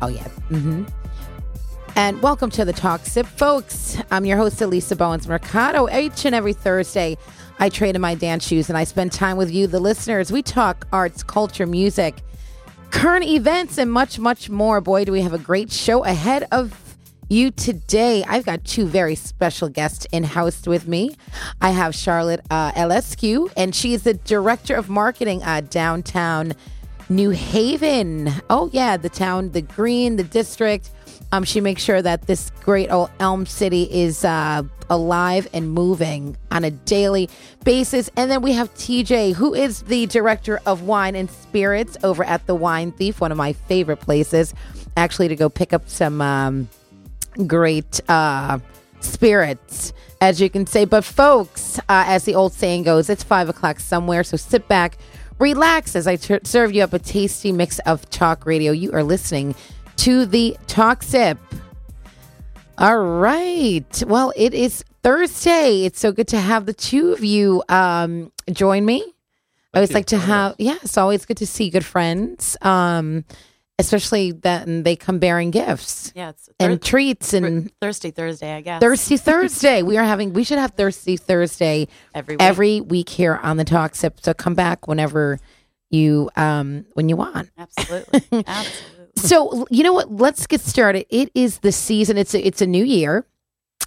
Mm-hmm. And welcome to the Talk Sip, folks. I'm your host, Elisa Bowens Mercado. Each and every Thursday, I trade in my dance shoes and I spend time with you, the listeners. We talk arts, culture, music, current events, and much, much more. Boy, do we have a great show ahead of you today. I've got two very special guests in house with me. I have Charlotte uh, LSQ, and she is the director of marketing at downtown New Haven. Oh, yeah, the town, the green, the district. Um, she makes sure that this great old Elm City is uh, alive and moving on a daily basis. And then we have TJ, who is the director of wine and spirits over at the Wine Thief, one of my favorite places, actually, to go pick up some. Um, great uh, spirits, as you can say. But, folks, uh, as the old saying goes, it's five o'clock somewhere. So sit back, relax as I ter- serve you up a tasty mix of talk radio. You are listening to the Talk Sip. All right. Well, it is Thursday. It's so good to have the two of you um, join me. I always like to have, yeah, it's always good to see good friends. Um, especially that they come bearing gifts. Yeah, it's and treats and thirsty Thursday, I guess. Thirsty Thursday. we are having. We should have Thirsty Thursday every week. every week here on the Talk Sip. So come back whenever you um when you want. Absolutely, absolutely. so you know what? Let's get started. It is the season. It's a, it's a new year.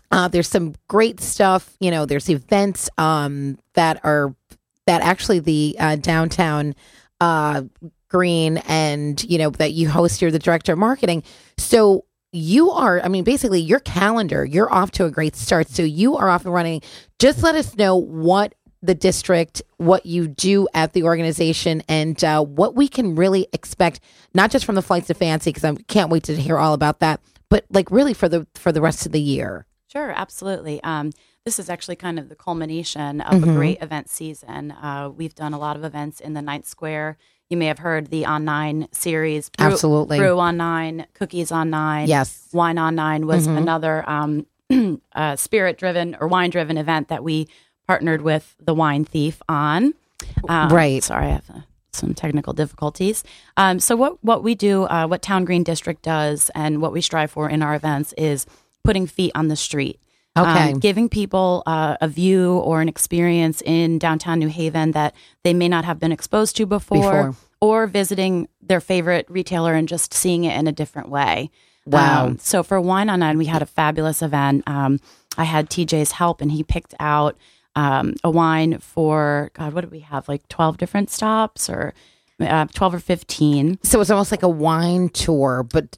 Uh, there's some great stuff. You know, there's events um that are that actually the uh, downtown uh Green and, you know, that you host, you're the director of marketing. So you are, I mean, basically your calendar, you're off to a great start. So you are off and running. Just let us know what the district, what you do at the organization, and uh, what we can really expect, not just from the flights of fancy, because I can't wait to hear all about that, but like really for the for the rest of the year. Sure, absolutely. Um, this is actually kind of the culmination of mm-hmm. a great event season. Uh, we've done a lot of events in the Ninth Square you may have heard the On Nine series. Brew, Absolutely. Brew on Nine, Cookies on Nine. Yes. Wine on Nine was mm-hmm. another um, uh, spirit driven or wine driven event that we partnered with the Wine Thief on. Um, right. Sorry, I have uh, some technical difficulties. Um, so, what, what we do, uh, what Town Green District does, and what we strive for in our events is putting feet on the street. Okay. Um, giving people uh, a view or an experience in downtown New Haven that they may not have been exposed to before, before. or visiting their favorite retailer and just seeing it in a different way. Wow. Um, so for Wine on Nine, we had a fabulous event. Um, I had TJ's help, and he picked out um, a wine for, God, what did we have? Like 12 different stops or uh, 12 or 15. So it's almost like a wine tour, but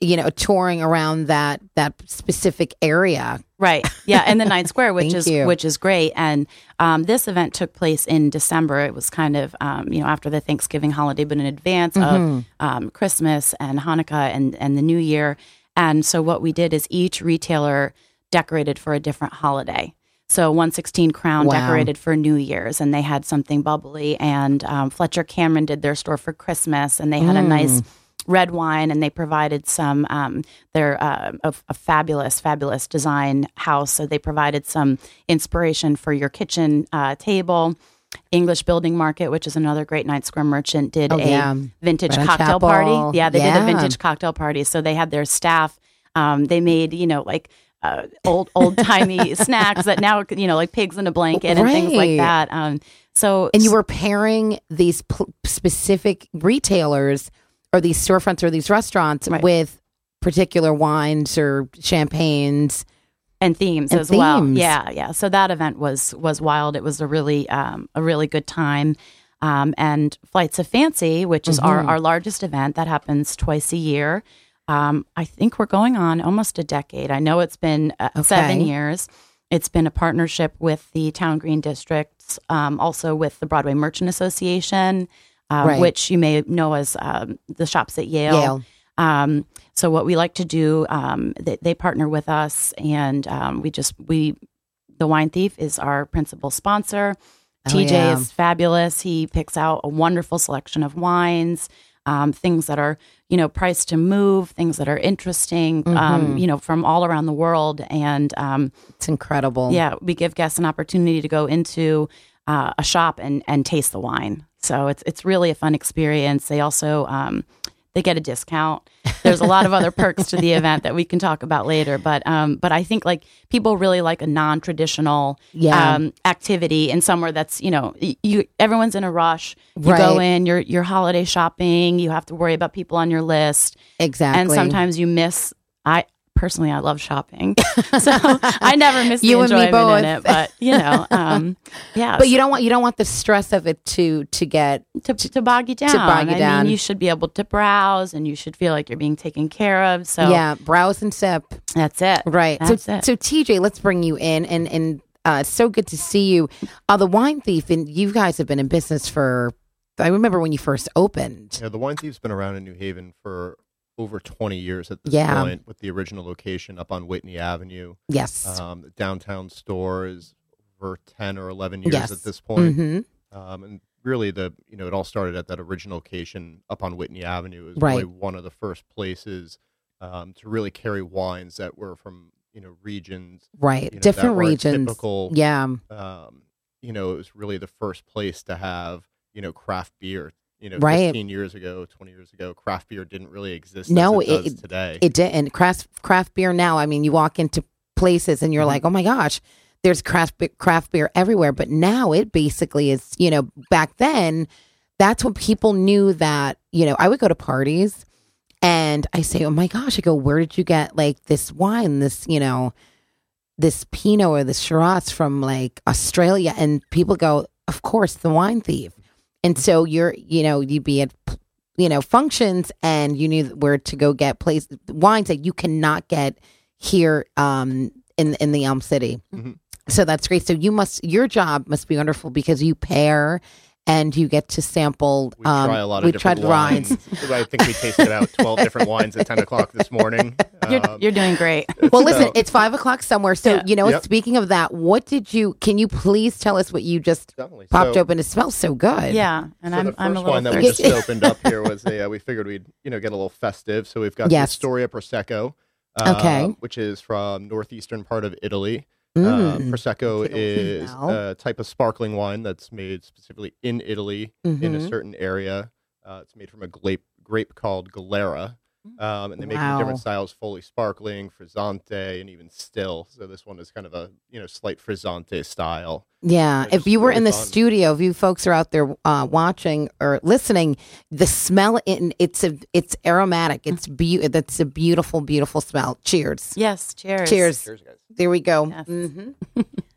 you know touring around that that specific area right yeah in the ninth square which is you. which is great and um, this event took place in december it was kind of um, you know after the thanksgiving holiday but in advance mm-hmm. of um, christmas and hanukkah and and the new year and so what we did is each retailer decorated for a different holiday so 116 Crown wow. decorated for New Year's, and they had something bubbly. And um, Fletcher Cameron did their store for Christmas, and they had mm. a nice red wine, and they provided some. Um, they're uh, a, a, fabulous, fabulous design house, so they provided some inspiration for your kitchen uh, table. English Building Market, which is another great Ninth Square merchant, did oh, a yeah. vintage Red cocktail Chapel. party. Yeah, they yeah. did a vintage cocktail party. So they had their staff. Um, they made you know like uh, old old timey snacks that now you know like pigs in a blanket and right. things like that. Um, so and you were pairing these p- specific retailers or these storefronts or these restaurants right. with particular wines or champagnes and themes and as themes. well. Yeah, yeah. So that event was was wild. It was a really um, a really good time. Um, and Flights of Fancy, which is mm-hmm. our, our largest event that happens twice a year. Um, I think we're going on almost a decade. I know it's been uh, okay. seven years. It's been a partnership with the Town Green Districts, um, also with the Broadway Merchant Association, um, right. which you may know as um, the shops at Yale. Yale. Um, so what we like to do, um, they, they, partner with us, and um, we just we the Wine Thief is our principal sponsor. Oh, TJ yeah. is fabulous. He picks out a wonderful selection of wines, um, things that are you know priced to move, things that are interesting, mm-hmm. you know from all around the world, and it's incredible. Yeah, we give guests an opportunity to go into uh, a shop and and taste the wine. So it's it's really a fun experience. They also um, they get a discount. There's a lot of other perks to the event that we can talk about later. But um, but I think like people really like a non traditional yeah. um, activity and somewhere that's you know you everyone's in a rush. You right. go in, you're you're holiday shopping. You have to worry about people on your list. Exactly. And sometimes you miss. I personally, I love shopping, so I never miss you the enjoyment in it. But you know, um, yeah. But you don't want you don't want the stress of it to to get to, to bog you down. To bog you I down. Mean, you should be able to browse, and you should feel like you're being taken care of. So yeah, browse and sip. That's it. Right. That's so it. so TJ, let's bring you in, and and uh, so good to see you. Uh, the Wine Thief, and you guys have been in business for. I remember when you first opened. Yeah, the Wine Thief's been around in New Haven for over 20 years at this yeah. point with the original location up on Whitney Avenue. Yes. Um, the downtown store is over 10 or 11 years yes. at this point. Mm-hmm. Um, and really the, you know, it all started at that original location up on Whitney Avenue. It was right. really one of the first places um, to really carry wines that were from, you know, regions. Right. You know, Different regions. Typical. Yeah. Um, you know, it was really the first place to have, you know, craft beer you know, right. 15 years ago, 20 years ago, craft beer didn't really exist. No, it, it today. It didn't. Craft craft beer now. I mean, you walk into places and you're mm-hmm. like, oh my gosh, there's craft craft beer everywhere. But now it basically is. You know, back then, that's when people knew that. You know, I would go to parties and I say, oh my gosh, I go, where did you get like this wine? This, you know, this Pinot or this Shiraz from like Australia, and people go, of course, the wine thief. And so you're, you know, you'd be at, you know, functions and you knew where to go get place wines that you cannot get here um, in in the Elm City. Mm-hmm. So that's great. So you must your job must be wonderful because you pair and you get to sample. We um, try a lot of different wines. wines. I think we tasted out twelve different wines at ten o'clock this morning. You're, um, you're doing great. Well, listen, so, it's five o'clock somewhere. So yeah. you know, yep. speaking of that, what did you? Can you please tell us what you just Definitely. popped so, open? It smells so good. Yeah, and so I'm, the I'm a little wine that we just opened up here was a. Uh, we figured we'd you know get a little festive, so we've got yes. the Storia Prosecco. Uh, okay. Which is from northeastern part of Italy. Uh, mm. Prosecco is a type of sparkling wine that's made specifically in Italy mm-hmm. in a mm-hmm. certain area. Uh, it's made from a grape, grape called Glera. Um, and they make wow. different styles, fully sparkling, frizzante, and even still. So this one is kind of a you know slight frizzante style. Yeah, if you were in the fun. studio, if you folks are out there uh, watching or listening, the smell in it's a it's aromatic. It's be that's a beautiful, beautiful smell. Cheers. Yes, cheers. Cheers. Cheers, guys. There we go. Yes. Mm-hmm.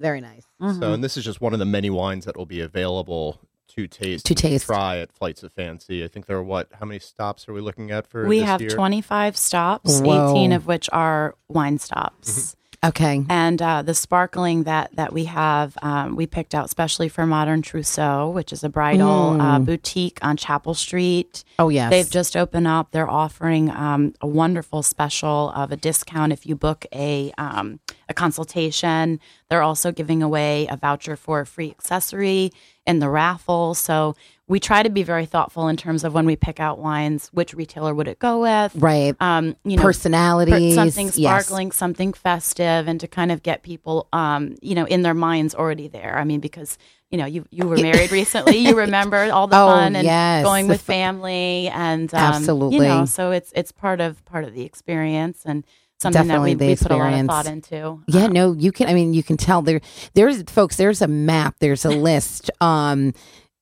Very nice. Mm-hmm. So, and this is just one of the many wines that will be available to taste to taste try at Flights of Fancy. I think there are what? How many stops are we looking at for? We have year? 25 stops, Whoa. 18 of which are wine stops. Mm-hmm. Okay. And uh, the sparkling that that we have, um, we picked out specially for Modern Trousseau, which is a bridal mm. uh, boutique on Chapel Street. Oh yes, they've just opened up. They're offering um, a wonderful special of a discount if you book a um, a consultation. They're also giving away a voucher for a free accessory in the raffle. So we try to be very thoughtful in terms of when we pick out wines, which retailer would it go with? Right. Um, you know, personalities, something sparkling, yes. something festive, and to kind of get people, um, you know, in their minds already there. I mean, because you know, you you were married recently, you remember all the oh, fun and yes. going with family, and um, absolutely, you know, so it's it's part of part of the experience and something Definitely that we, we put a lot of thought into. Yeah, um, no, you can. I mean, you can tell there. There's folks. There's a map. There's a list. Um,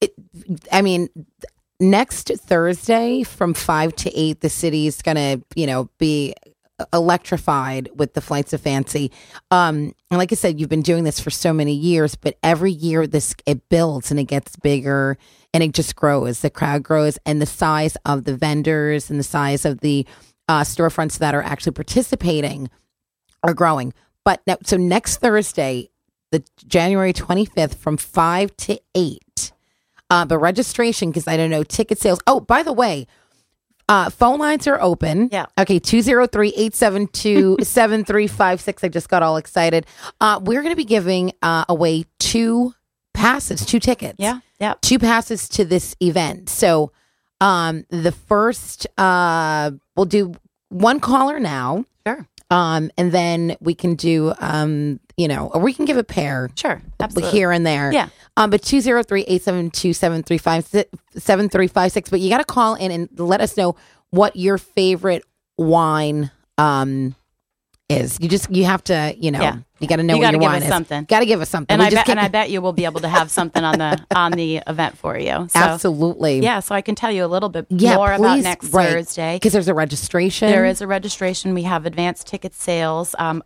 it, I mean, next Thursday from five to eight, the city's gonna, you know, be electrified with the flights of fancy. Um, and like I said, you've been doing this for so many years, but every year this it builds and it gets bigger and it just grows. The crowd grows and the size of the vendors and the size of the uh, storefronts that are actually participating are growing. But now, so next Thursday, the January 25th from 5 to 8, uh, the registration, because I don't know, ticket sales. Oh, by the way, uh, phone lines are open. Yeah. Okay, 203 872 7356. I just got all excited. Uh, we're going to be giving uh, away two passes, two tickets. Yeah. Yeah. Two passes to this event. So, um, the first, uh, we'll do one caller now. Sure. Um, and then we can do, um, you know, or we can give a pair. Sure. Absolutely. Here and there. Yeah. Um, but 203-872-7356, but you got to call in and let us know what your favorite wine, um, is. You just you have to you know yeah. you got to know you what your wine is. Something got to give us something. And I bet and I bet you will be able to have something on the on the event for you. So, Absolutely. Yeah. So I can tell you a little bit yeah, more please, about next right. Thursday because there's a registration. There is a registration. We have advanced ticket sales um,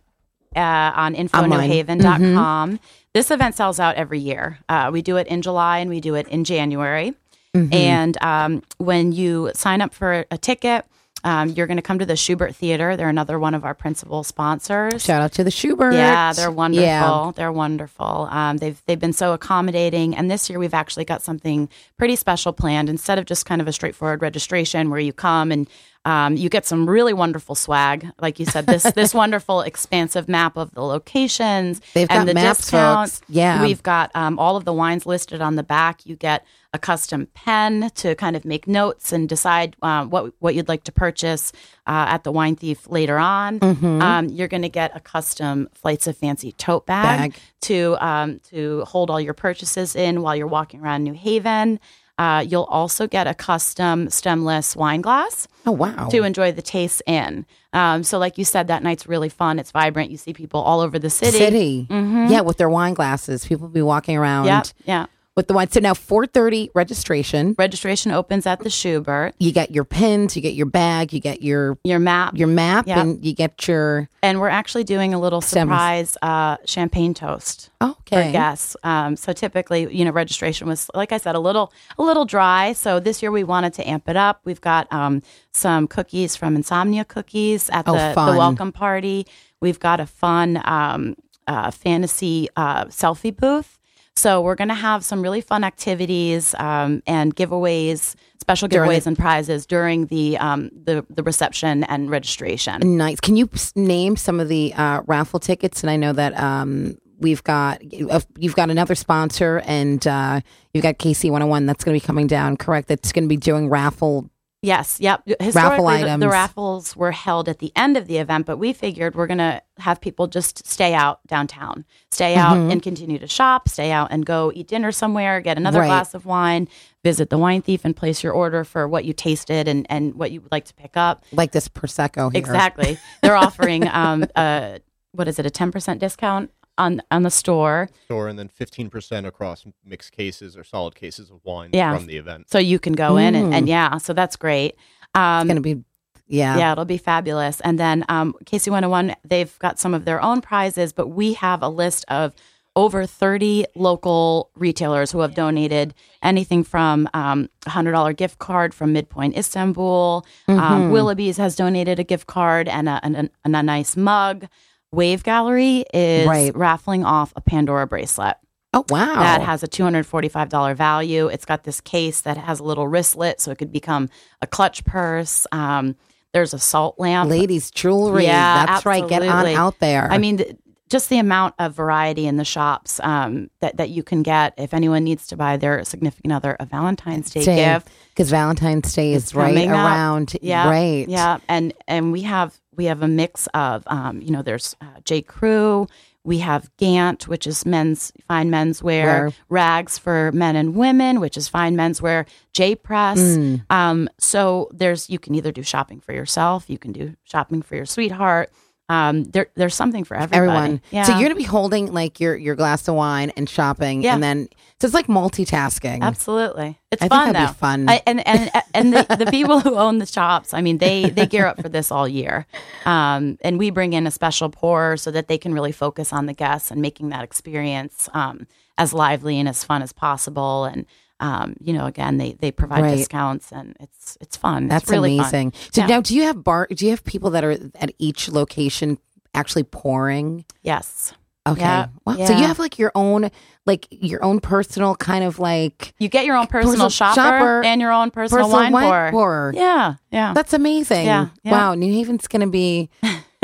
uh, on infonewhaven.com. Mm-hmm. This event sells out every year. Uh, we do it in July and we do it in January. Mm-hmm. And um, when you sign up for a ticket um, you're going to come to the Shubert Theater. They're another one of our principal sponsors. Shout out to the Shubert. Yeah, they're wonderful. Yeah. They're wonderful. Um, they've they've been so accommodating, and this year we've actually got something pretty special planned. Instead of just kind of a straightforward registration where you come and um, you get some really wonderful swag, like you said. This this wonderful expansive map of the locations They've and the maps, discounts. Folks. Yeah, we've got um, all of the wines listed on the back. You get a custom pen to kind of make notes and decide uh, what what you'd like to purchase uh, at the Wine Thief later on. Mm-hmm. Um, you're going to get a custom Flights of Fancy tote bag, bag. to um, to hold all your purchases in while you're walking around New Haven. Uh, you'll also get a custom stemless wine glass. Oh wow! To enjoy the taste in. Um, so, like you said, that night's really fun. It's vibrant. You see people all over the city. City, mm-hmm. yeah, with their wine glasses. People be walking around. Yeah, yeah with the wine. So now 4:30 registration. Registration opens at the Shubert. You get your pins, you get your bag, you get your your map, your map, yep. and you get your. And we're actually doing a little stems. surprise uh, champagne toast. Okay. For guests. Um, so typically, you know, registration was like I said, a little a little dry. So this year we wanted to amp it up. We've got um, some cookies from Insomnia Cookies at oh, the, the welcome party. We've got a fun um, uh, fantasy uh, selfie booth. So we're going to have some really fun activities um, and giveaways, special giveaways and prizes during the um, the the reception and registration. Nice. Can you name some of the uh, raffle tickets? And I know that um, we've got uh, you've got another sponsor, and uh, you've got KC 101 that's going to be coming down. Correct. That's going to be doing raffle Yes, yep. Raffle items. The, the, raffles were held at the end of the event, but we figured we're going to have people just stay out downtown, stay out mm-hmm. and continue to shop, stay out and go eat dinner somewhere, get another right. glass of wine, visit the wine thief, and place your order for what you tasted and, and what you would like to pick up. Like this prosecco. Here. Exactly. They're offering um, a what is it? A ten percent discount on on the store. Store and then fifteen percent across mixed cases or solid cases of wine yeah. from the event. So you can go mm. in and, and, mm. yeah, so that's great. Um, it's going to be yeah. Yeah, it'll be fabulous. And then um, KC 101, they've got some of their own prizes, but we have a list of over 30 local retailers who have donated anything from um, a $100 gift card from Midpoint Istanbul. Um, mm-hmm. Um, Willoughby's has donated a gift card and a, and a, and a nice mug. Wave Gallery is right. raffling off a Pandora bracelet. Oh wow! That has a two hundred forty-five dollar value. It's got this case that has a little wristlet, so it could become a clutch purse. Um, there's a salt lamp, ladies' jewelry. Yeah, that's absolutely. right. Get on out there. I mean, th- just the amount of variety in the shops um, that that you can get if anyone needs to buy their significant other a Valentine's Day, Day gift because Valentine's Day is right around. Yeah, right. Yeah, and and we have we have a mix of um, you know there's uh, J Crew. We have Gant, which is men's fine men's wear, Raggs for men and women, which is fine men's wear, J Press. Mm. Um, so there's you can either do shopping for yourself, you can do shopping for your sweetheart um, there, there's something for everybody. everyone. Yeah. So you're gonna be holding like your your glass of wine and shopping, yeah. and then so it's like multitasking. Absolutely, it's I fun think though. Be fun. I, and and and the, the people who own the shops, I mean, they they gear up for this all year, um, and we bring in a special pour so that they can really focus on the guests and making that experience um, as lively and as fun as possible, and um, you know, again, they they provide right. discounts and it's it's fun. That's it's really amazing. Fun. So yeah. now, do you have bar? Do you have people that are at each location actually pouring? Yes. Okay. Yeah. Wow. Yeah. So you have like your own, like your own personal kind of like you get your own personal, personal shopper, shopper, and your own personal, personal wine, wine pourer. pourer. Yeah. Yeah. That's amazing. Yeah. yeah. Wow. New Haven's gonna be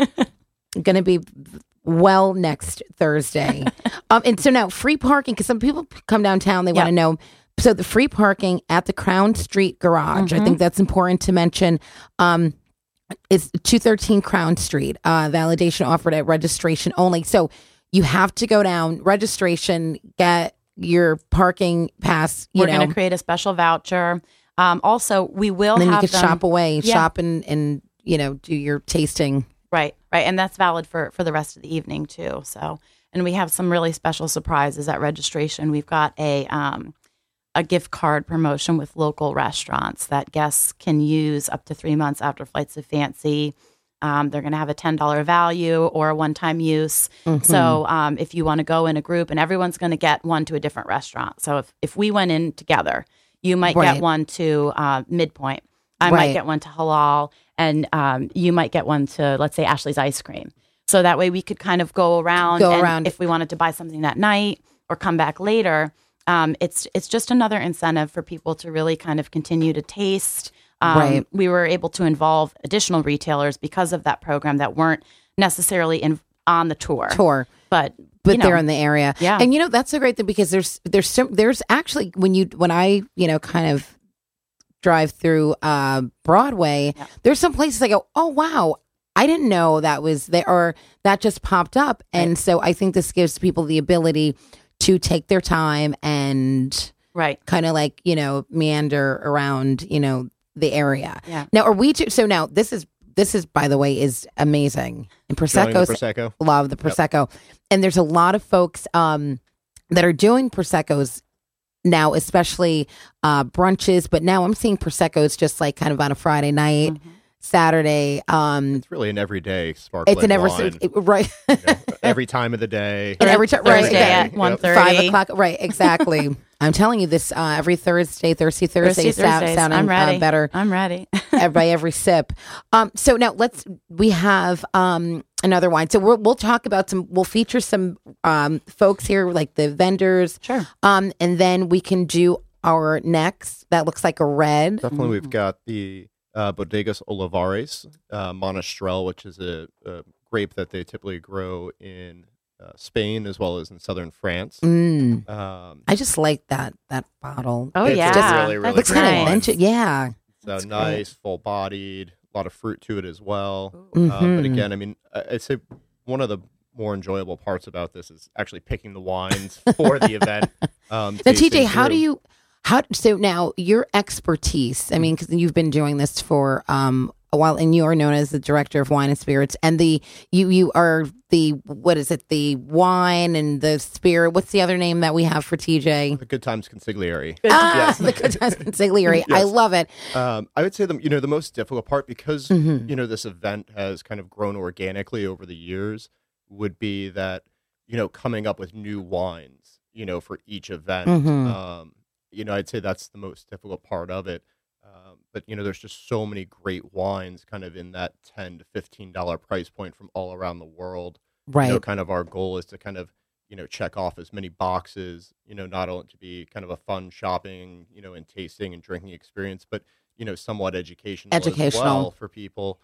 gonna be well next Thursday. um, and so now free parking because some people come downtown. They want to know so the free parking at the Crown Street Garage, mm-hmm. I think that's important to mention. Um, It's 213 Crown Street. Uh, validation offered at registration only. So you have to go down registration, get your parking pass. We're going to create a special voucher. Um, also, we will. then you can them, shop away, yeah. shop and and you know do your tasting. Right, right, and that's valid for for the rest of the evening too. So, and we have some really special surprises at registration. We've got a um, a gift card promotion with local restaurants that guests can use up to three months after Flights of Fancy. Um, they're going to have a $10 value or a one time use. Mm-hmm. So um, if you want to go in a group, and everyone's going to get one to a different restaurant. So if, if we went in together, you might right. get one to uh, Midpoint. I right. might get one to Halal, and um, you might get one to, let's say, Ashley's Ice Cream. So that way we could kind of go around. Go around. If we wanted to buy something that night or come back later, um, it's it's just another incentive for people to really kind of continue to taste. Um, right. We were able to involve additional retailers because of that program that weren't necessarily in on the tour. Tour, but but you know, they're in the area. Yeah, and you know that's a great thing because there's there's there's actually when you when I you know kind of drive through uh, Broadway, yeah. there's some places I go, oh wow, I didn't know that was there or that just popped up, and right. so I think this gives people the ability to take their time and right. kind of like you know meander around you know the area. Yeah. Now are we too, so now this is this is by the way is amazing. And prosecco prosecco. love the prosecco. Yep. and there's a lot of folks um that are doing proseccos now especially uh brunches. But now i'm seeing proseccos just like kind of on a friday night. Mm-hmm Saturday. Um, it's really an everyday sparkling It's an every wine. It, right you know, every time of the day. And every time right at one thirty, five o'clock. Right, exactly. I'm telling you this uh, every Thursday, Thursday, Thursday, Thursday sound, sounding I'm ready. Uh, better. I'm ready. by every sip. Um, so now let's. We have um, another wine. So we'll, we'll talk about some. We'll feature some um, folks here, like the vendors. Sure. Um, and then we can do our next. That looks like a red. Definitely, we've got the uh, Bodegas Olivares uh, Monastrell, which is a, a, grape that they typically grow in uh, Spain as well as in southern France. Mm. Um, I just like that that bottle. Oh it's yeah, just really really looks kind of Yeah, so nice, full bodied, a lot of fruit to it as well. Mm-hmm. Uh, but again, I mean, I'd say one of the more enjoyable parts about this is actually picking the wines for the event. Um, now, TJ, how do you how so now your expertise? I mean, because you've been doing this for um, a while, and you are known as the director of wine and spirits, and the you you are the what is it? The wine and the spirit. What's the other name that we have for TJ? The Good Times Consigliere. Ah, yes. the Good Times Consigliere. yes. I love it. Um, I would say the you know the most difficult part because mm-hmm. you know this event has kind of grown organically over the years would be that you know coming up with new wines you know for each event. Mm-hmm. Um, you know, I'd say that's the most difficult part of it. Um, but you know, there's just so many great wines, kind of in that ten to fifteen dollar price point from all around the world. Right. You know, kind of our goal is to kind of you know check off as many boxes. You know, not only to be kind of a fun shopping, you know, and tasting and drinking experience, but you know, somewhat educational, educational. Well for people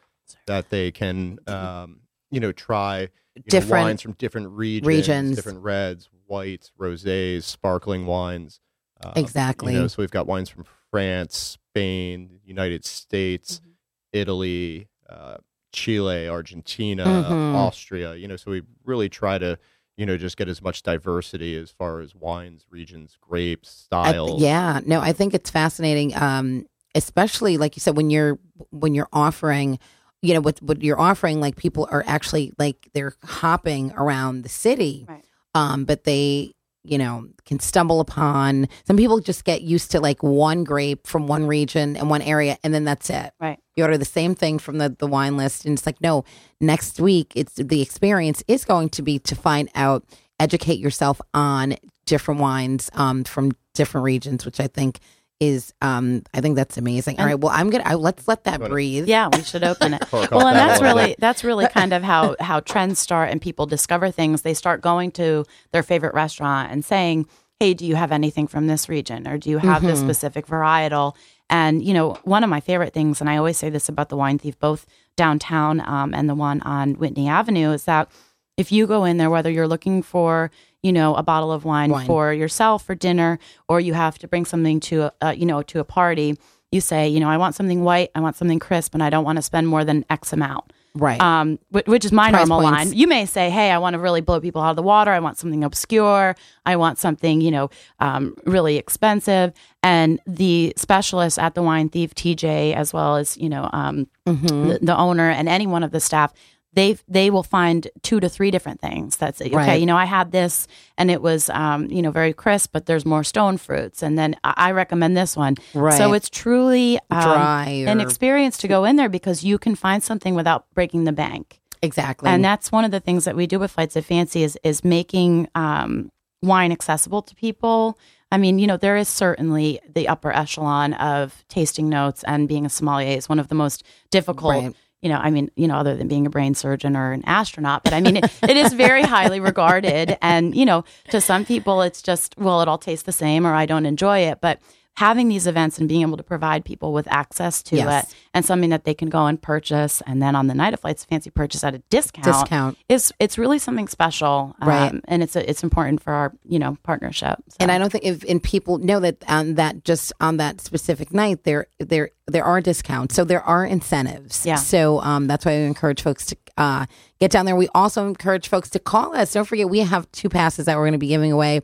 that they can, um, you know, try you different know, wines from different regions, regions, different reds, whites, rosés, sparkling wines. Uh, exactly. You know, so we've got wines from France, Spain, United States, mm-hmm. Italy, uh, Chile, Argentina, mm-hmm. Austria. You know, so we really try to you know just get as much diversity as far as wines, regions, grapes, styles. I, yeah, no, I think it's fascinating. Um, especially like you said when you're when you're offering you know what what you're offering like people are actually like they're hopping around the city right. um but they you know, can stumble upon. Some people just get used to like one grape from one region and one area, and then that's it. Right. You order the same thing from the, the wine list, and it's like, no, next week, it's the experience is going to be to find out, educate yourself on different wines um, from different regions, which I think is um I think that's amazing. All right, well I'm gonna I, let's let that breathe. Yeah, we should open it. well, and that's really that's really kind of how how trends start and people discover things. They start going to their favorite restaurant and saying, "Hey, do you have anything from this region, or do you have mm-hmm. this specific varietal?" And you know, one of my favorite things, and I always say this about the Wine Thief, both downtown um, and the one on Whitney Avenue, is that if you go in there, whether you're looking for you know, a bottle of wine, wine. for yourself for dinner, or you have to bring something to a, uh, you know, to a party. you say, you know, I want something white, I want something crisp, and I don't want to spend more than X amount. Right. Um, which is my Price normal points. line. You may say, hey, I want to really blow people out of the water. I want something obscure. I want something, you know, um, really expensive. And the specialists at the Wine Thief, TJ, as well as, you know, um, mm-hmm. the, the owner and any one of the staff, they they will find two to three different things. That's okay. Right. You know, I had this and it was um, you know very crisp, but there's more stone fruits, and then I recommend this one. Right. So it's truly um, Dry or... an experience to go in there because you can find something without breaking the bank. Exactly. And that's one of the things that we do with Flights of Fancy is is making um, wine accessible to people. I mean, you know, there is certainly the upper echelon of tasting notes and being a sommelier is one of the most difficult. Right you know, I mean, you know, other than being a brain surgeon or an astronaut, but I mean, it, it is very highly regarded. And, you know, to some people, it's just, well, it all tastes the same or I don't enjoy it. But having these events and being able to provide people with access to yes. it and something that they can go and purchase and then on the night of flights fancy purchase at a discount discount. is it's really something special right. um, and it's a, it's important for our you know partnership so. and i don't think if and people know that on that just on that specific night there there there are discounts. So there are incentives. Yeah. So um that's why i encourage folks to uh get down there. We also encourage folks to call us. Don't forget we have two passes that we're going to be giving away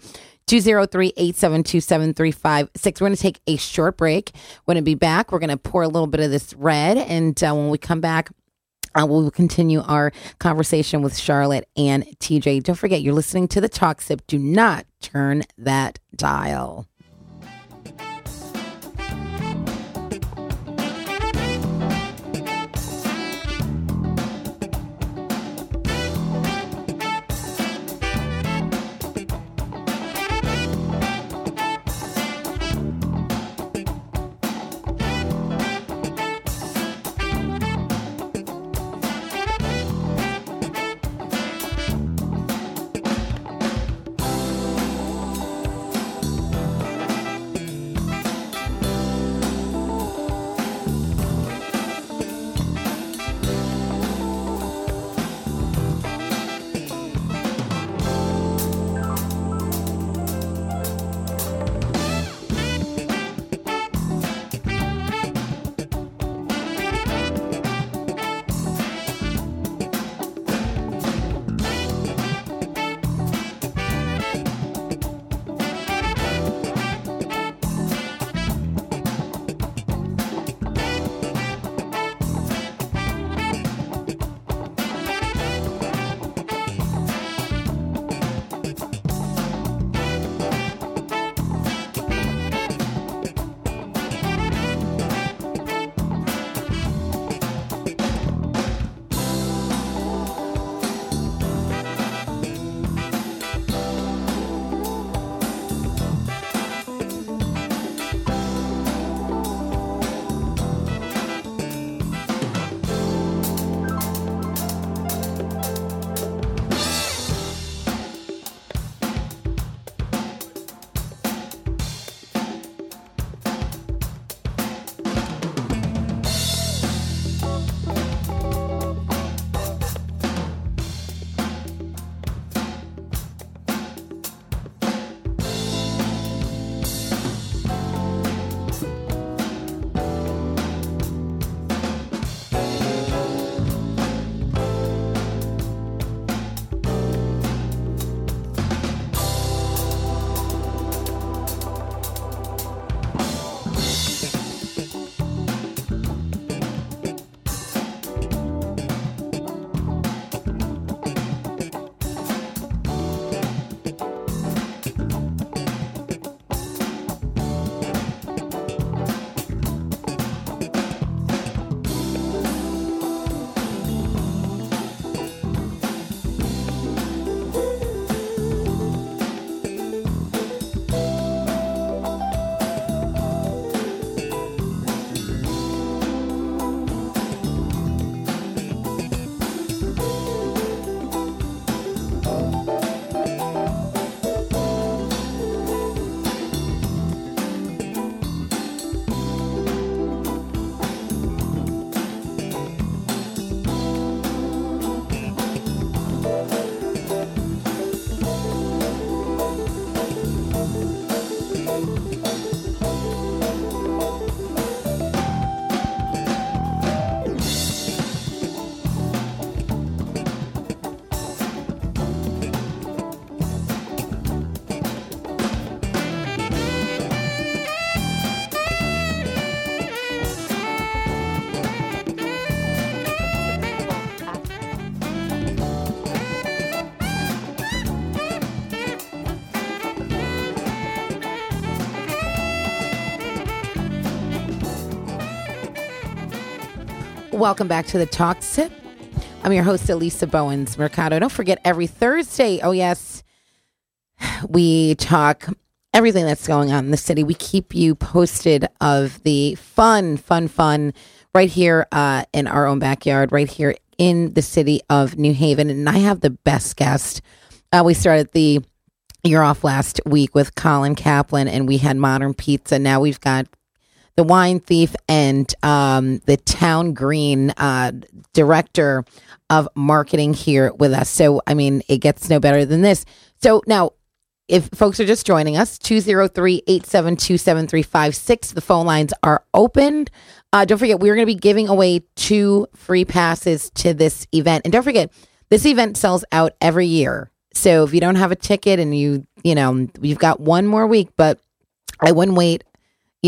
203 872 7356. We're going to take a short break. We're to be back. We're going to pour a little bit of this red. And uh, when we come back, uh, we'll continue our conversation with Charlotte and TJ. Don't forget, you're listening to the Talk Sip. Do not turn that dial. Welcome back to the Talk Sip. I'm your host, Elisa Bowens Mercado. Don't forget, every Thursday, oh, yes, we talk everything that's going on in the city. We keep you posted of the fun, fun, fun right here uh, in our own backyard, right here in the city of New Haven. And I have the best guest. Uh, we started the year off last week with Colin Caplan, and we had Modern Pizza. Now we've got the Wine Thief and um, the Town Green uh, director of marketing here with us. So, I mean, it gets no better than this. So now if folks are just joining us, 203 872 7356, the phone lines are opened. Uh, don't forget, we're going to be giving away two free passes to this event. And don't forget, this event sells out every year. So if you don't have a ticket and you, you know, you've got one more week, but I wouldn't wait,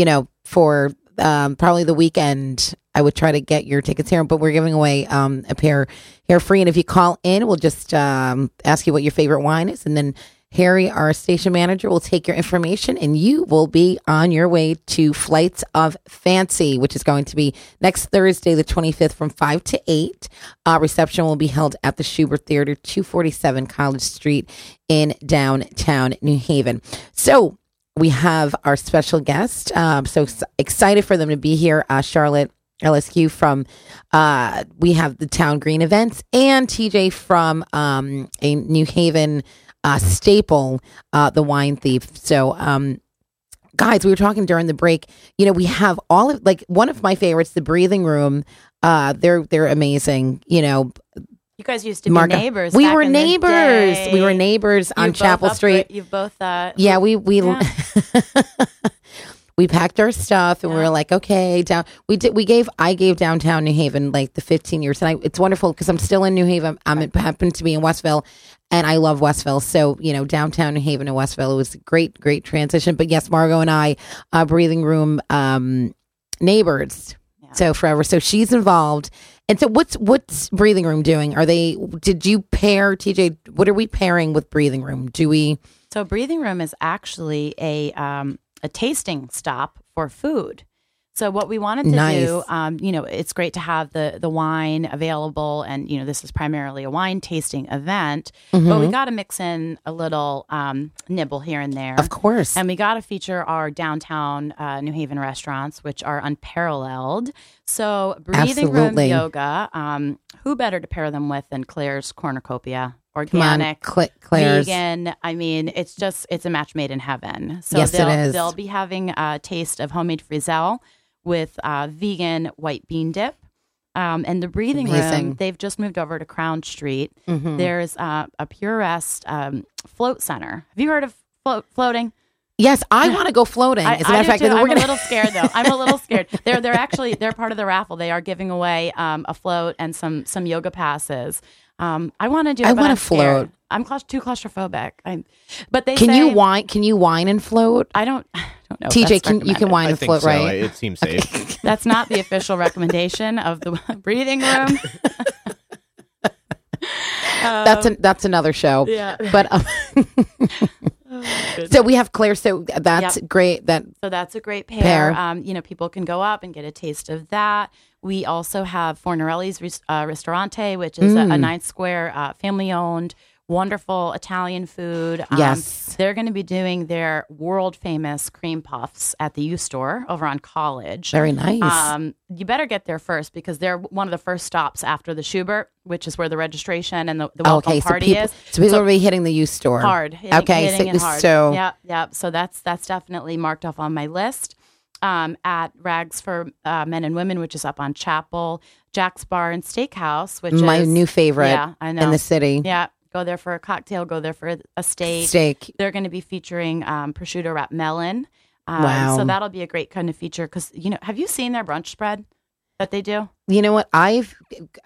you know, for um, probably the weekend. I would try to get your tickets here, but we're giving away um, a pair here free. And if you call in, we'll just um, ask you what your favorite wine is, and then Harry, our station manager, will take your information and you will be on your way to Flights of Fancy, which is going to be next Thursday, the 25th from 5 to 8. Uh, reception will be held at the Shubert Theater, 247 College Street in downtown New Haven. So, we have our special guest. Um, so excited for them to be here, uh, Charlotte LSQ from uh, we have the Town Green events and TJ from um, a New Haven uh, staple, uh, the wine thief. So, um, guys, we were talking during the break. You know, we have all of like one of my favorites, the breathing room. Uh, they're they're amazing. You know, you guys used to be neighbors. We were neighbors. We were neighbors on Chapel Street. You've both. Uh, yeah, we we. Yeah. we packed our stuff and yeah. we were like, okay, down. We did. We gave. I gave downtown New Haven like the 15 years, and I, it's wonderful because I'm still in New Haven. I'm it happened to be in Westville, and I love Westville. So you know, downtown New Haven and Westville it was a great, great transition. But yes, Margot and I, uh, breathing room um, neighbors. Yeah. So forever. So she's involved. And so what's what's breathing room doing? Are they did you pair TJ what are we pairing with breathing room? Do we So breathing room is actually a um a tasting stop for food. So what we wanted to nice. do, um, you know, it's great to have the the wine available, and you know, this is primarily a wine tasting event, mm-hmm. but we got to mix in a little um, nibble here and there, of course, and we got to feature our downtown uh, New Haven restaurants, which are unparalleled. So breathing Absolutely. room yoga, um, who better to pair them with than Claire's Cornucopia? organic, on, Cl- vegan. I mean, it's just it's a match made in heaven. So yes, they'll, it is. they'll be having a taste of homemade frizzelle with uh, vegan white bean dip. Um, and the breathing Amazing. room, they've just moved over to Crown Street. Mm-hmm. There's uh, a Pure Rest um, float center. Have you heard of float, floating? Yes, I want to go floating. As a matter of fact, I'm gonna... a little scared though. I'm a little scared. They're they're actually they're part of the raffle. They are giving away um, a float and some some yoga passes. Um, I want to do. I want to float. I'm claust- too claustrophobic. I'm, but they can say, you wine? Can you wine and float? I don't. I don't know. TJ, can you can wine I and float, so. right? It seems safe. That's not the official recommendation of the breathing room. that's a, that's another show. Yeah, but. Um, so we have Glera. So that's yep. great. That so that's a great pair. pair. Um, you know, people can go up and get a taste of that. We also have Fornarelli's uh, Ristorante, which is mm. a, a mm. ninth square, uh, family owned, wonderful Italian food. Um, yes. They're going to be doing their world famous cream puffs at the U store over on College. Very nice. Um, you better get there first because they're one of the first stops after the Shubert, which is where the registration and the, the welcome okay, party so people, is. So people so, will be hitting the U store hard. Hitting, okay, hitting so, hard. so yeah, yeah. So that's that's definitely marked off on my list um, at Raggs for uh, Men and Women, which is up on Chapel, Jack's Bar and Steakhouse, which is my is, new favorite yeah, I know. in the city. Yeah, go there for a cocktail, go there for a steak. Steak. They're going to be featuring um, prosciutto wrapped melon. Um, wow. So that'll be a great kind of feature because you know, have you seen their brunch spread? that they do? You know what? I've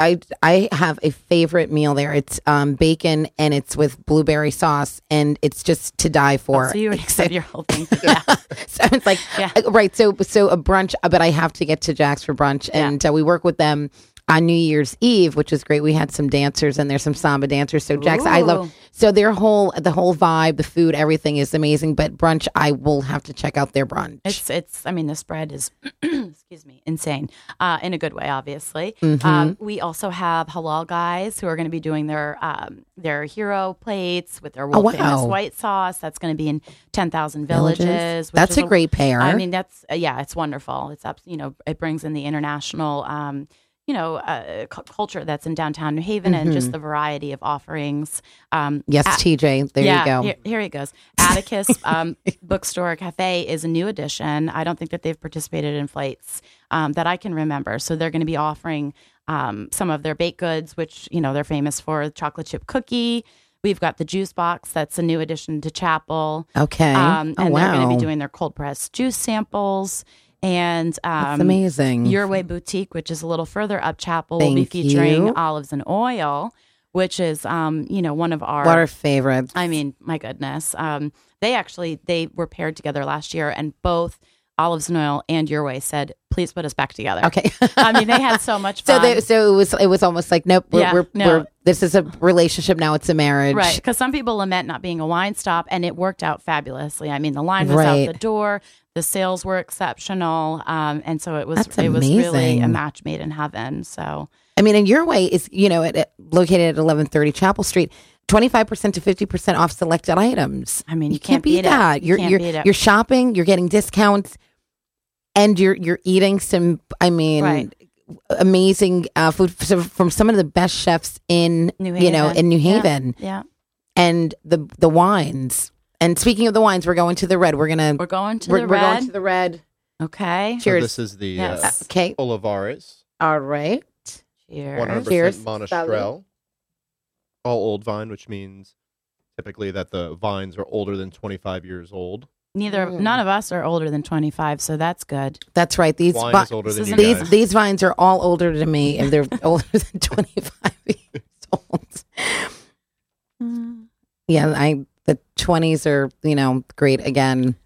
I I have a favorite meal there. It's um, bacon and it's with blueberry sauce and it's just to die for. Oh, so you would accept your whole thing. Yeah. so it's like yeah. Uh, right. So so a brunch, but I have to get to Jack's for brunch, and yeah. uh, we work with them on New Year's Eve, which was great. We had some dancers and there's some samba dancers. So Jack's, I love so their whole the whole vibe, the food, everything is amazing. But brunch, I will have to check out their brunch. It's it's. I mean, the spread is excuse me, insane uh, in a good way. Obviously, mm-hmm. um, we also have halal guys who are going to be doing their um, their hero plates with their world oh, wow. famous white sauce. That's going to be in ten thousand villages. villages that's a great pair. I mean, that's uh, yeah, it's wonderful. It's up. You know, it brings in the international. Um, you know, uh, c- culture that's in downtown New Haven mm-hmm. and just mm-hmm. the variety of offerings. Um, yes, at, TJ, there yeah, you go. Here, here it goes. Atticus um, Bookstore Cafe is a new addition. I don't think that they've participated in flights um, that I can remember. So they're going to be offering um, some of their baked goods, which, you know, they're famous for chocolate chip cookie. We've got the juice box. That's a new addition to Chapel. Okay. Um, and oh, wow. they're going to be doing their cold pressed juice samples. And um, That's amazing. Your Way Boutique, which is a little further up Chapel, will be featuring you. olives and oil, which is, um, you know, one of our what our favorites. I mean, my goodness. Um, they actually they were paired together last year, and both olives and oil and your way said please put us back together okay i mean they had so much fun so they, so it was it was almost like nope we're, yeah, we're, no. we're this is a relationship now it's a marriage right because some people lament not being a wine stop and it worked out fabulously i mean the line was right. out the door the sales were exceptional, um, and so it was That's it was really a match made in heaven. So I mean, in your way is you know at, located at eleven thirty Chapel Street. 25% to 50% off selected items. I mean, you, you can't, can't beat, beat that. You you're you're, you're shopping, you're getting discounts and you're you're eating some I mean right. amazing uh, food from some of the best chefs in you know in New Haven. Yeah. yeah. And the the wines and speaking of the wines, we're going to the red. We're gonna we're going to we're, the we're red. going to the red. Okay. Cheers. So this is the yes. uh, okay Olivares. All right. Cheers. One hundred percent Monastrell. All old vine, which means typically that the vines are older than twenty five years old. Neither, mm. none of us are older than twenty five, so that's good. That's right. These vi- these guys. these vines are all older than me, and they're older than twenty five years old. Mm. Yeah, I the 20s are, you know, great again.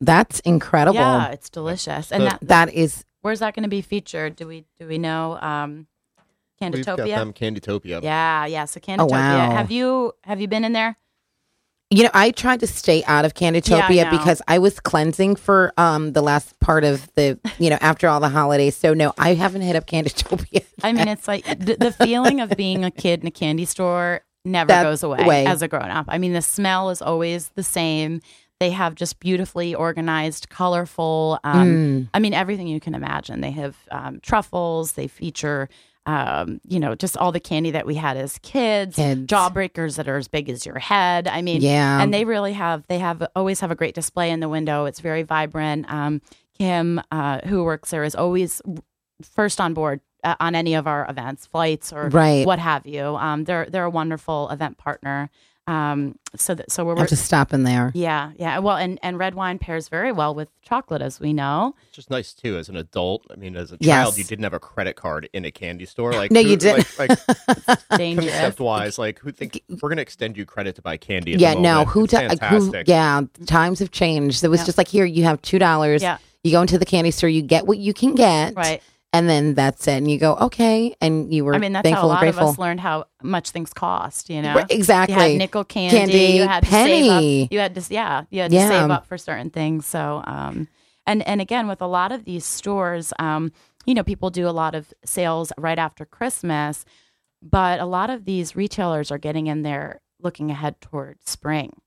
That's incredible. Yeah, it's delicious. And that, that is Where's that going to be featured? Do we do we know um Canditopia? We've got them Canditopia. Yeah, yeah, so Canditopia. Oh, wow. Have you have you been in there? You know, I tried to stay out of Canditopia yeah, because I was cleansing for um the last part of the, you know, after all the holidays. So no, I haven't hit up Canditopia. I mean, it's like the, the feeling of being a kid in a candy store never goes away, away as a grown up. I mean, the smell is always the same. They have just beautifully organized, colorful. Um, mm. I mean, everything you can imagine. They have um, truffles. They feature, um, you know, just all the candy that we had as kids, kids. Jawbreakers that are as big as your head. I mean, yeah. And they really have. They have always have a great display in the window. It's very vibrant. Um, Kim, uh, who works there, is always first on board uh, on any of our events, flights or right. what have you. Um, they're they're a wonderful event partner. Um, so that so we're have to stop in there. Yeah, yeah. Well, and and red wine pairs very well with chocolate, as we know. It's just nice too. As an adult, I mean, as a child, yes. you didn't have a credit card in a candy store. Like no, who, you didn't. Like, like dangerous. Concept wise, like who think we're going to extend you credit to buy candy? yeah, no. Who, ta- who? Yeah, times have changed. It was yeah. just like here, you have two dollars. Yeah. You go into the candy store, you get what you can get. Right and then that's it. And you go, okay, and you were. I mean, that's how a lot of us learned how much things cost. You know, exactly. You had nickel candy, candy you had penny. to save up. You had to, yeah, you had to yeah. save up for certain things. So, um, and and again, with a lot of these stores, um, you know, people do a lot of sales right after Christmas, but a lot of these retailers are getting in there looking ahead toward spring.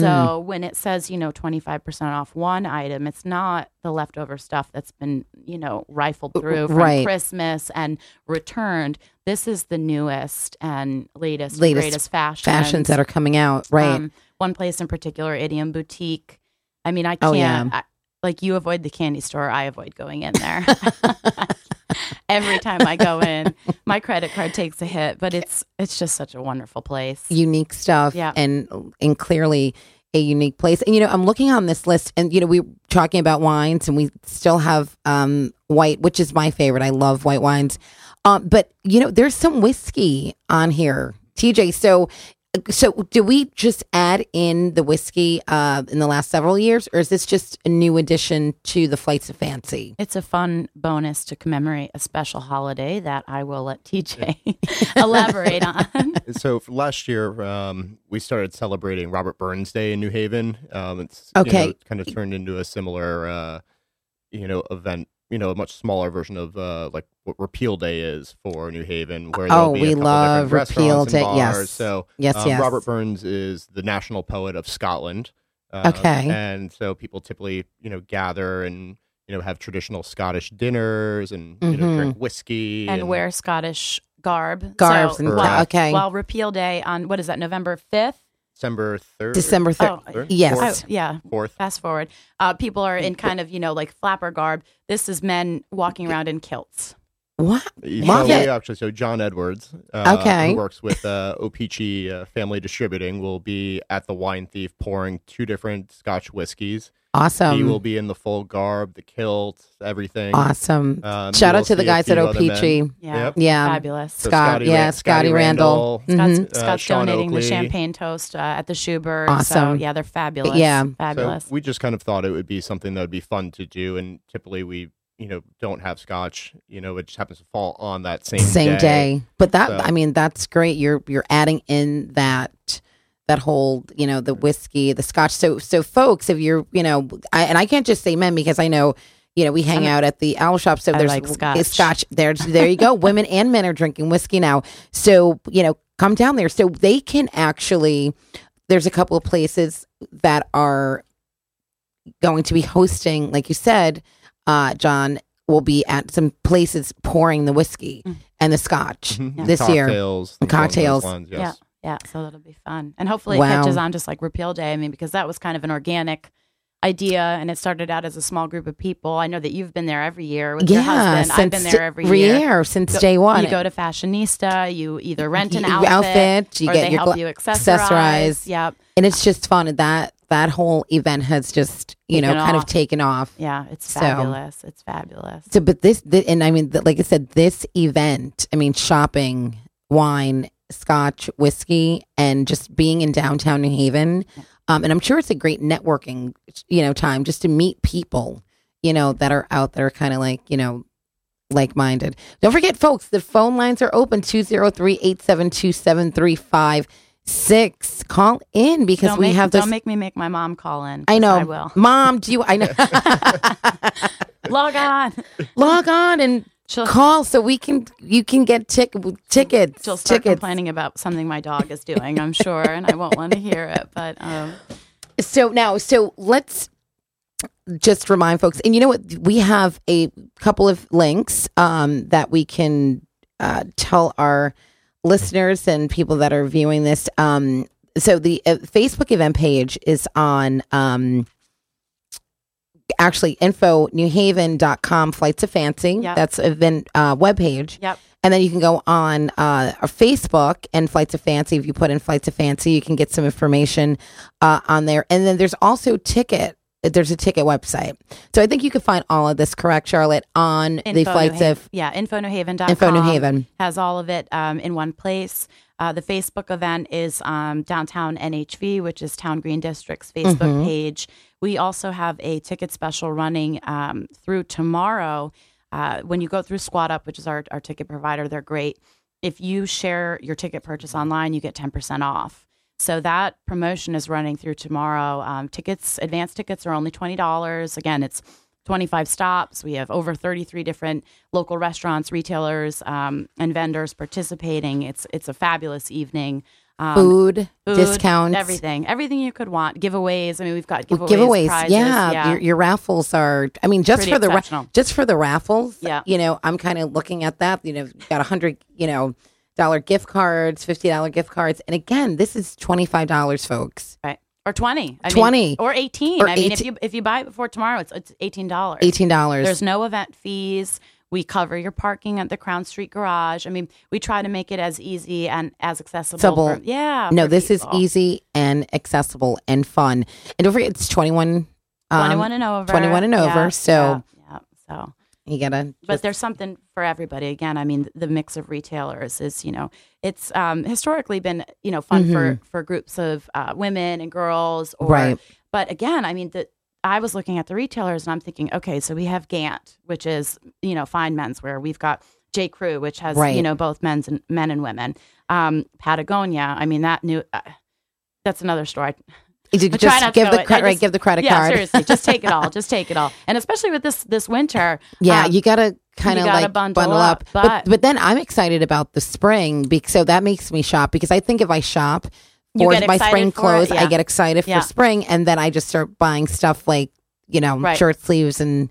So mm. when it says, you know, 25% off one item, it's not the leftover stuff that's been, you know, rifled through from right. Christmas and returned. This is the newest and latest, latest greatest fashions. Fashions that are coming out. Right. Um, one place in particular, Idiom Boutique. I mean, I can't, oh, yeah. I, like you avoid the candy store, I avoid going in there. Every time I go in, my credit card takes a hit, but it's it's just such a wonderful place. Unique stuff, yeah, and and clearly a unique place. And you know, I'm looking on this list, and you know, we are talking about wines, and we still have um, white, which is my favorite. I love white wines, um, but you know, there's some whiskey on here, TJ. So so do we just add in the whiskey uh, in the last several years, or is this just a new addition to the Flights of Fancy? It's a fun bonus to commemorate a special holiday that I will let TJ elaborate on. So last year, um, we started celebrating Robert Burns Day in New Haven. Um, it's okay. You know, kind of turned into a similar, uh, you know, event you know a much smaller version of uh, like what Repeal Day is for New Haven, where oh, we love Repeal Day. Yes, so yes, um, yes. Robert Burns is the national poet of Scotland. Uh, okay, and so people typically you know gather and you know have traditional Scottish dinners and mm-hmm. you know drink mm-hmm. whiskey and, and wear Scottish garb. Garbs so, and while, okay. While Repeal Day on what is that November fifth? December 3rd. December 3rd. Oh, yes. Fourth. Oh, yeah. Fourth. Fast forward. Uh, people are in kind of, you know, like flapper garb. This is men walking around in kilts. What? So actually, so John Edwards, uh, okay. who works with uh, Opici uh, Family Distributing, will be at the Wine Thief pouring two different Scotch whiskeys. Awesome. He will be in the full garb, the kilt, everything. Awesome. Um, Shout out to the guys at Opici. Yeah. Yep. Yeah. Fabulous. So Scott, Scotty, yeah, Scotty, Randall. Randall. Mm-hmm. Scott's, Scott's uh, donating Oakley. the champagne toast uh, at the Shubert. Awesome. So, yeah, they're fabulous. Yeah. Fabulous. So we just kind of thought it would be something that would be fun to do. And typically we you know don't have scotch you know it just happens to fall on that same same day, day. but that so. i mean that's great you're you're adding in that that whole you know the whiskey the scotch so so folks if you're you know I, and i can't just say men because i know you know we hang out at the owl shop so I there's like scotch. scotch there's there you go women and men are drinking whiskey now so you know come down there so they can actually there's a couple of places that are going to be hosting like you said uh, john will be at some places pouring the whiskey mm. and the scotch mm-hmm. this cocktails, year cocktails lines, yes. yeah yeah, so that'll be fun. And hopefully wow. it catches on just like Repeal Day. I mean, because that was kind of an organic idea and it started out as a small group of people. I know that you've been there every year with yeah, your husband. I've been there every year. year since go, day one. You go to Fashionista, you either rent an you, outfit, outfit you or get they your help gla- you accessorize. accessorize. Yep. And it's just fun. At that that whole event has just, you Taken know, kind off. of taken off. Yeah, it's So- fabulous. It's fabulous. So, but this, th- and I mean, th- like I said, this event, I mean, shopping, wine, scotch, whiskey, and just being in downtown New Haven. Um, and I'm sure it's a great networking, you know, time just to meet people, you know, that are out there kind of like, you know, like minded. Don't forget, folks, the phone lines are open 203 872 7356. Call in because don't we make, have this. Don't make me make my mom call in. I know. I will. Mom, do you? I know. Log on. Log on and She'll, call so we can, you can get tic- tickets. she'll start tickets. complaining about something my dog is doing, I'm sure, and I won't want to hear it. But um, So now, so let's just remind folks, and you know what? We have a couple of links um, that we can uh, tell our listeners and people that are viewing this. Um, so the uh, Facebook event page is on um, actually info newhaven.com flights of fancy. Yep. That's event uh, webpage. yep. And then you can go on uh, our Facebook and Flights of Fancy. If you put in Flights of Fancy, you can get some information uh, on there. And then there's also ticket. There's a ticket website. So I think you can find all of this, correct, Charlotte, on the Info Flights New of yeah, infonewhaven.com. Info New Haven. has all of it um, in one place. Uh, the Facebook event is um, downtown NHV, which is Town Green District's Facebook Mhm. page. We also have a ticket special running um, through tomorrow. Uh, when you go through Squad Up, which is our, our ticket provider, they're great. If you share your ticket purchase online, you get 10% off. So that promotion is running through tomorrow. Um, tickets, advanced tickets are only $20. Again, it's 25 stops. We have over 33 different local restaurants, retailers, um, and vendors participating. It's it's a fabulous evening. Um, food, food, discounts, everything, everything you could want. Giveaways. I mean, we've got giveaways. giveaways. prizes, yeah, Your, your raffles are. I mean, just Pretty for the ra- just for the raffles. Yeah. you know, I'm kind of looking at that. You know, got a hundred, you know, dollar gift cards, fifty dollar gift cards, and again, this is twenty five dollars, folks. right. Or 20. I mean, or 18. Or I mean, if you if you buy it before tomorrow, it's it's $18. Eighteen dollars. There's no event fees. We cover your parking at the Crown Street Garage. I mean, we try to make it as easy and as accessible. For, yeah. no, this is easy and accessible and fun. And don't forget, it's twenty one. Um, 21 and over. 21 and over, Yeah, so- yeah, yeah. so You gotta. Just... But there's something for everybody. Again, I mean, the mix of retailers is, you know, it's um, historically been, you know, fun mm-hmm. for for groups of uh, women and girls. Or, right. But again, I mean, the I was looking at the retailers and I'm thinking, okay, so we have Gant, which is you know fine menswear. We've got J Crew, which has right. you know both men's and men and women. Um, Patagonia, I mean that new. Uh, that's another story. You just give the credit, right, give the credit yeah, card. seriously, just take it all. Just take it all. And especially with this this winter, yeah, um, you gotta kind of like bundle, bundle up. up. But, but, then I'm excited about the spring because so that makes me shop because I think if I shop for my spring clothes, yeah. I get excited yeah. for spring, and then I just start buying stuff like you know right. shirt sleeves and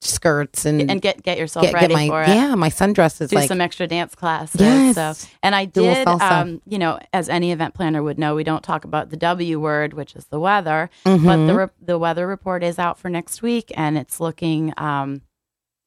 skirts and and get get yourself get, ready get my, for it. Yeah, my sundress is do like some extra dance class. Yes. So and I did, um, you know, as any event planner would know, we don't talk about the W word, which is the weather, mm-hmm. but the re- the weather report is out for next week, and it's looking. Um,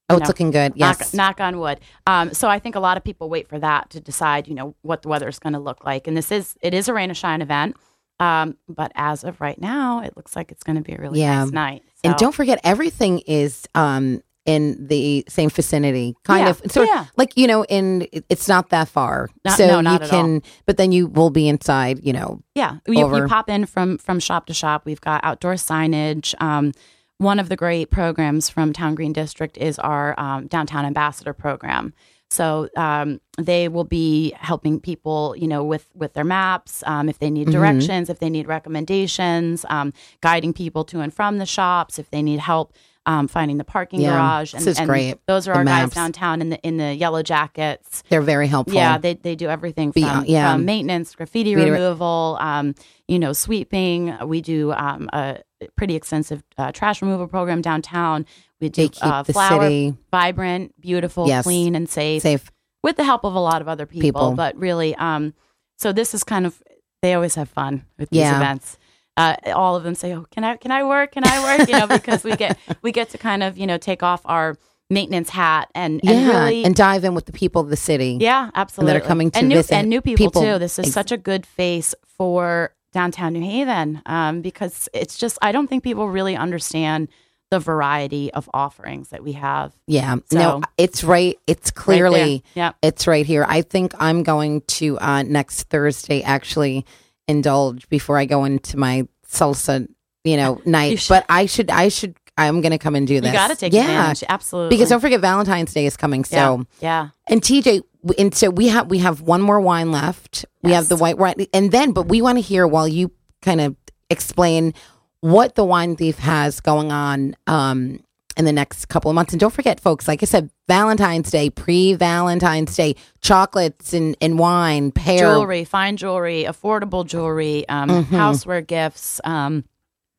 Oh, it's know, looking good. Yes. Knock, knock on wood. Um, so I think a lot of people wait for that to decide, you know, what the weather is going to look like. And this is it is a rain or shine event. Um, but as of right now, it looks like it's going to be a really yeah. nice night. So. And don't forget, everything is um, in the same vicinity, kind yeah. of. So, yeah. like you know, in it's not that far, not, so no, not you can. All. But then you will be inside. You know, yeah. You, you, pop in from from shop to shop. We've got outdoor signage. Um, one of the great programs from Town Green District is our um, downtown ambassador program. So um, they will be helping people, you know, with with their maps, um, if they need mm-hmm. directions, mm-hmm. if they need recommendations, um, guiding people to and from the shops, if they need help um, finding the parking yeah, garage. And, this is and great. Those are the our maps. guys downtown in the in the yellow jackets. They're very helpful. Yeah, they they do everything from, Beyond, yeah. from maintenance, graffiti removal, um, you know, sweeping. We do um, a pretty extensive uh, trash removal program downtown. We do uh, flower, city. vibrant, beautiful, yes. clean, and safe. Safe with the help of a lot of other people. people. But really, um, so this is kind of they always have fun with these yeah. events. Uh, all of them say, "Oh, can I can I work? Can I work?" You know, because we get we get to kind of you know take off our maintenance hat and, and yeah, really and dive in with the people of the city. Yeah, absolutely. that are coming to and new, visit and new people, people. too. This is such a good face for downtown New Haven um, because it's just I don't think people really understand the variety of offerings that we have. Yeah. So, no, it's right. It's clearly, right yeah. it's right here. I think I'm going to uh, next Thursday actually indulge before I go into my salsa, you know, night. but I should, I should, I'm going to come and do this. You got to take yeah. advantage. Absolutely. Because don't forget Valentine's Day is coming. So, yeah. yeah. And TJ, and so we have, we have one more wine left. We have the white wine. And then, but we want to hear while you kind of explain what the wine thief has going on um, in the next couple of months. And don't forget, folks, like I said, Valentine's Day, pre Valentine's Day, chocolates and, and wine, pair. Jewelry, fine jewelry, affordable jewelry, um, mm-hmm. houseware gifts, um,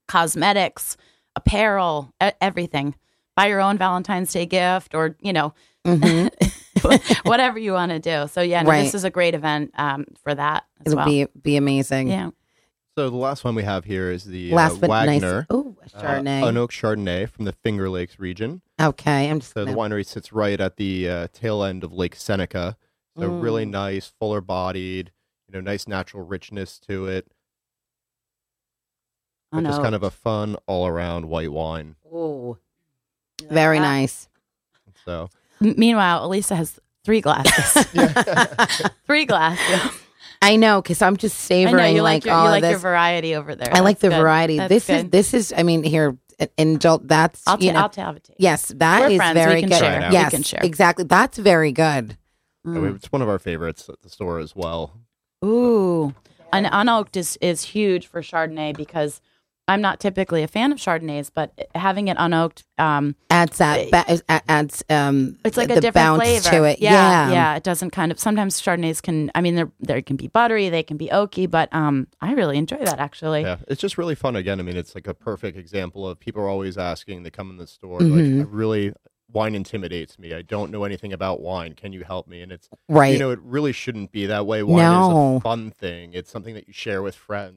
cosmetics, apparel, everything. Buy your own Valentine's Day gift or, you know, mm-hmm. whatever you want to do. So, yeah, no, right. this is a great event um, for that It'll well. be, be amazing. Yeah. So the last one we have here is the last uh, but Wagner nice. Ooh, Chardonnay, uh, Unoak Chardonnay from the Finger Lakes region. Okay, I'm just. So gonna... the winery sits right at the uh, tail end of Lake Seneca. So mm. really nice, fuller bodied, you know, nice natural richness to it. But just kind of a fun all around white wine. Oh, very nice. So, M- meanwhile, Elisa has three glasses. three glasses. I know because I'm just savoring I know, you like, like, your, you like this. your variety over there. I That's like the good. variety. That's this good. is this is. I mean, here in that's I'll, you know, I'll have it. Yes, that We're is friends. very we can good. Share. Yes, we can share. exactly. That's very good. I mean, it's one of our favorites at the store as well. Ooh, an unoaked is is huge for Chardonnay because I'm not typically a fan of Chardonnays, but having it unoaked um, adds that ba- adds um, it's like the a different bounce flavor to it. Yeah, Yeah, yeah, It doesn't kind of sometimes Chardonnays can. I mean, they're they can be buttery, they can be oaky, but um, I really enjoy that actually. Yeah, it's just really fun. Again, I mean, it's like a perfect example of people are always asking. They come in the store, Mhm. like, I really wine intimidates me. I don't know anything about wine. Can you help me? And it's right. you know, it really shouldn't be that way. Wine No. is a fun thing. It's something that you share with friends.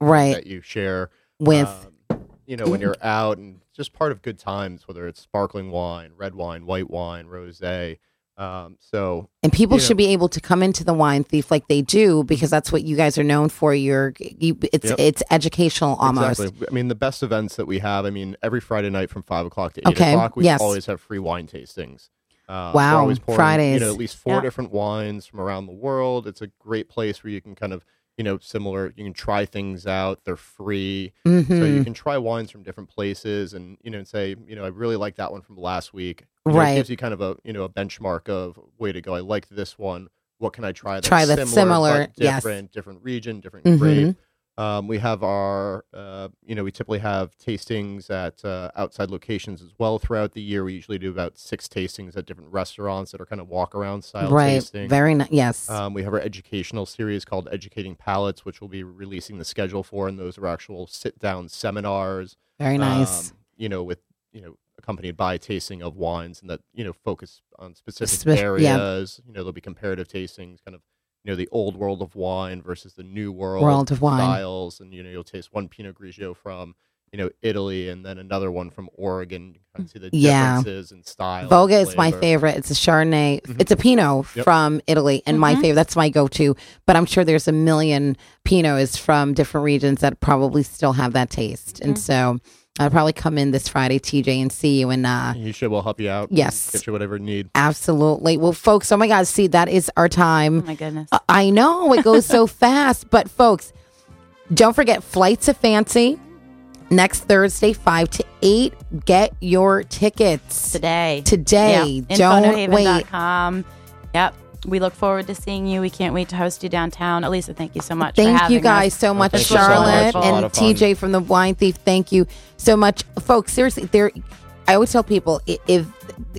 Right. That you share with um, you know, when you're out and just part of good times, whether it's sparkling wine, red wine, white wine, rosé. Um, so and people should know, be able to come into the wine thief like they do because that's what you guys are known for. You're you, it's yep. it's educational almost. Exactly. I mean, the best events that we have. I mean, every Friday night from five o'clock to eight okay. o'clock, we yes. always have free wine tastings. Uh, wow, pouring, Fridays. You know, at least four yeah. different wines from around the world. It's a great place where you can kind of you know, similar. You can try things out; they're free, mm-hmm. so you can try wines from different places, and you know, and say, you know, I really like that one from last week. You right, know, it gives you kind of a you know a benchmark of way to go. I like this one. What can I try? That's try that's similar, similar different, yes. different region, different mm-hmm. grape. Um, we have our, uh, you know, we typically have tastings at uh, outside locations as well throughout the year. We usually do about six tastings at different restaurants that are kind of walk around style right. tasting. Very nice. Yes. Um, we have our educational series called Educating Palates, which we'll be releasing the schedule for, and those are actual sit down seminars. Very nice. Um, you know, with you know accompanied by tasting of wines and that you know focus on specific Spe- areas. Yeah. You know, there'll be comparative tastings, kind of you know the old world of wine versus the new world, world of wine styles, and you know you'll taste one Pinot Grigio from you know Italy and then another one from Oregon. You kind of see the yeah. differences in style. Voga is my favorite. It's a Chardonnay. Mm-hmm. It's a Pinot yep. from Italy, and mm-hmm. my favorite. That's my go-to. But I'm sure there's a million Pinots from different regions that probably still have that taste, mm-hmm. and so I'll probably come in this Friday, TJ, and see you. And uh, you should. We'll help you out. Yes, get you whatever you need. Absolutely. Well, folks. Oh my God. See, that is our time. Oh my goodness. Uh, I know it goes so fast, but folks, don't forget flights of fancy next Thursday, five to eight. Get your tickets today. Today. Yep. Don't wait. Yep we look forward to seeing you. We can't wait to host you downtown. Elisa, thank you so much. Thank you guys us. so much, Charlotte so and TJ from the Wine Thief. Thank you so much, folks. Seriously, there. I always tell people if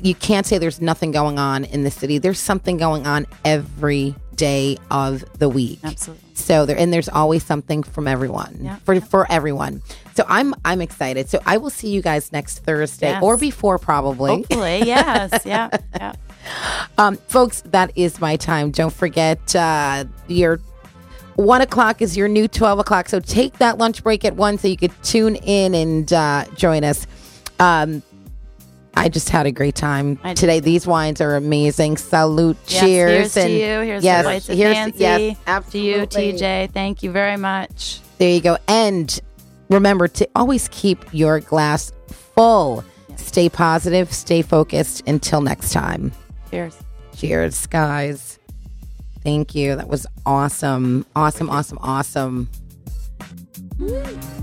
you can't say there's nothing going on in the city, there's something going on every day of the week. Absolutely. So there and there's always something from everyone yeah. for for everyone. So I'm I'm excited. So I will see you guys next Thursday yes. or before probably. Hopefully, yes, yeah, yeah. Um, folks, that is my time. Don't forget uh, your one o'clock is your new 12 o'clock. So take that lunch break at one so you could tune in and uh, join us. Um, I just had a great time today. These wines are amazing. Salute, yes, cheers, here's and to you. Here's yes, here's fancy. yes, absolutely. to you, TJ. Thank you very much. There you go. And remember to always keep your glass full. Yes. Stay positive. Stay focused. Until next time. Cheers. Cheers, guys. Thank you. That was awesome. Awesome, awesome, awesome. This